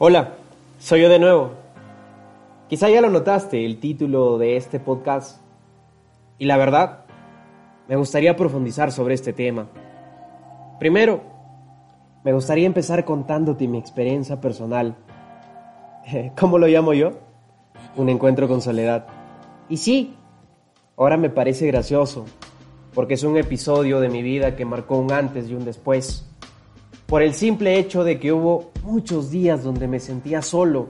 Hola, soy yo de nuevo. Quizá ya lo notaste, el título de este podcast. Y la verdad, me gustaría profundizar sobre este tema. Primero, me gustaría empezar contándote mi experiencia personal. ¿Cómo lo llamo yo? Un encuentro con soledad. Y sí, ahora me parece gracioso, porque es un episodio de mi vida que marcó un antes y un después por el simple hecho de que hubo muchos días donde me sentía solo,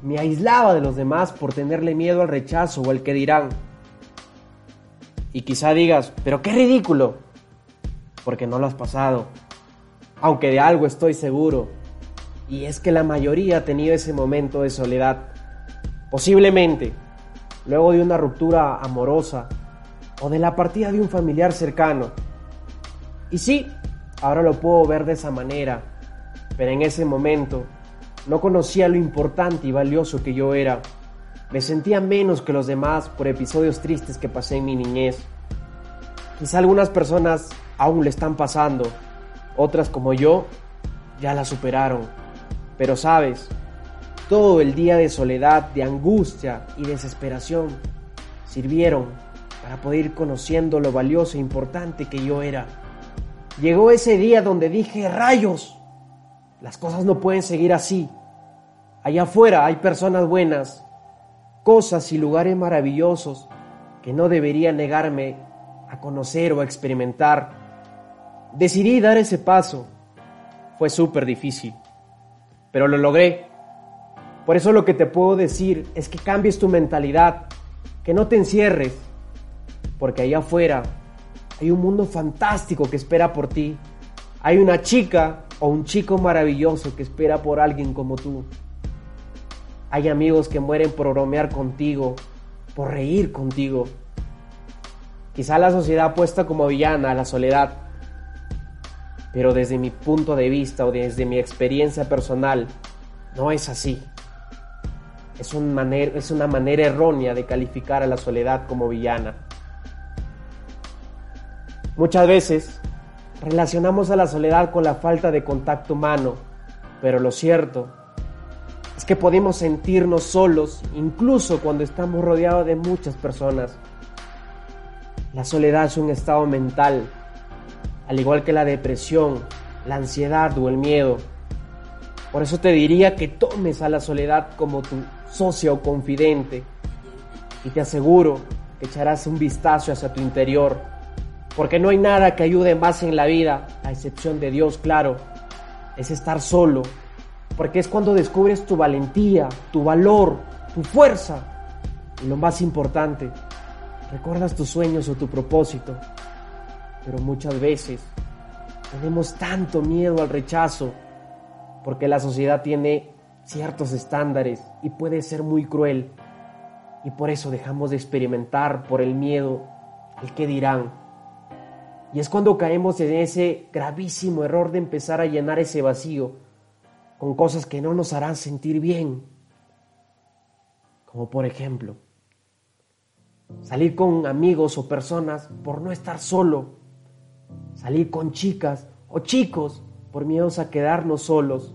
me aislaba de los demás por tenerle miedo al rechazo o al que dirán. Y quizá digas, pero qué ridículo, porque no lo has pasado, aunque de algo estoy seguro, y es que la mayoría ha tenido ese momento de soledad, posiblemente luego de una ruptura amorosa o de la partida de un familiar cercano. Y sí, Ahora lo puedo ver de esa manera, pero en ese momento no conocía lo importante y valioso que yo era. Me sentía menos que los demás por episodios tristes que pasé en mi niñez. Quizá algunas personas aún le están pasando, otras como yo ya la superaron. Pero sabes, todo el día de soledad, de angustia y desesperación sirvieron para poder ir conociendo lo valioso e importante que yo era. Llegó ese día donde dije, rayos, las cosas no pueden seguir así. Allá afuera hay personas buenas, cosas y lugares maravillosos que no debería negarme a conocer o a experimentar. Decidí dar ese paso. Fue súper difícil, pero lo logré. Por eso lo que te puedo decir es que cambies tu mentalidad, que no te encierres, porque allá afuera hay un mundo fantástico que espera por ti. Hay una chica o un chico maravilloso que espera por alguien como tú. Hay amigos que mueren por bromear contigo, por reír contigo. Quizá la sociedad apuesta como villana a la soledad, pero desde mi punto de vista o desde mi experiencia personal, no es así. Es una manera errónea de calificar a la soledad como villana. Muchas veces relacionamos a la soledad con la falta de contacto humano, pero lo cierto es que podemos sentirnos solos incluso cuando estamos rodeados de muchas personas. La soledad es un estado mental, al igual que la depresión, la ansiedad o el miedo. Por eso te diría que tomes a la soledad como tu socio o confidente y te aseguro que echarás un vistazo hacia tu interior porque no hay nada que ayude más en la vida, a excepción de Dios, claro, es estar solo. Porque es cuando descubres tu valentía, tu valor, tu fuerza. Y lo más importante, recuerdas tus sueños o tu propósito. Pero muchas veces tenemos tanto miedo al rechazo porque la sociedad tiene ciertos estándares y puede ser muy cruel. Y por eso dejamos de experimentar por el miedo, el que dirán. Y es cuando caemos en ese gravísimo error de empezar a llenar ese vacío con cosas que no nos harán sentir bien. Como por ejemplo, salir con amigos o personas por no estar solo. Salir con chicas o chicos por miedos a quedarnos solos.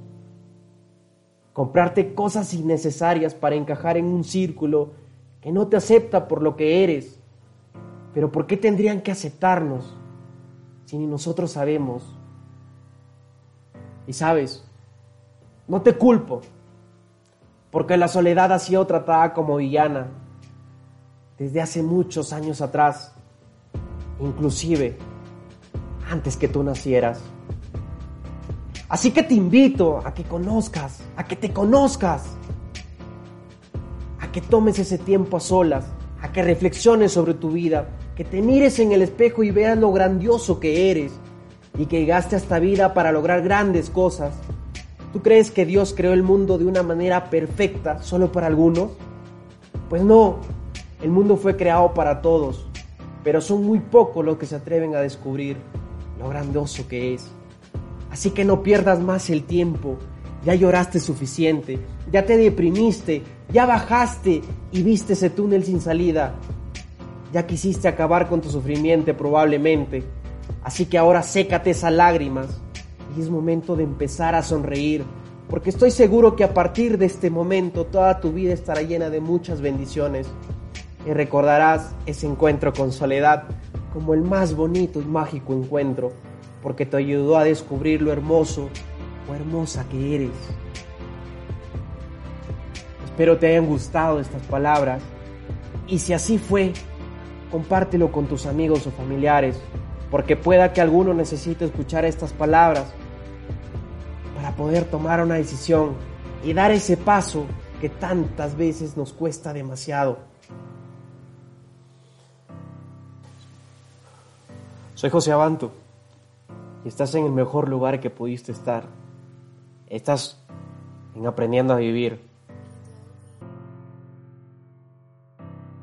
Comprarte cosas innecesarias para encajar en un círculo que no te acepta por lo que eres. Pero ¿por qué tendrían que aceptarnos? Si ni nosotros sabemos? Y sabes, no te culpo, porque la soledad ha sido tratada como villana desde hace muchos años atrás, inclusive antes que tú nacieras. Así que te invito a que conozcas, a que te conozcas, a que tomes ese tiempo a solas, a que reflexiones sobre tu vida, que te mires en el espejo y veas lo grandioso que eres y que llegaste a esta vida para lograr grandes cosas. ¿Tú crees que Dios creó el mundo de una manera perfecta solo para algunos? Pues no, el mundo fue creado para todos, pero son muy pocos los que se atreven a descubrir lo grandioso que es. Así que no pierdas más el tiempo, ya lloraste suficiente, ya te deprimiste, ya bajaste y viste ese túnel sin salida. Ya quisiste acabar con tu sufrimiento probablemente, así que ahora sécate esas lágrimas. Y es momento de empezar a sonreír, porque estoy seguro que a partir de este momento toda tu vida estará llena de muchas bendiciones. Y recordarás ese encuentro con soledad como el más bonito y mágico encuentro, porque te ayudó a descubrir lo hermoso o hermosa que eres. Espero te hayan gustado estas palabras. Y si así fue, compártelo con tus amigos o familiares, porque pueda que alguno necesite escuchar estas palabras para poder tomar una decisión y dar ese paso que tantas veces nos cuesta demasiado. Soy José Abanto y estás en el mejor lugar que pudiste estar. Estás en aprendiendo a vivir.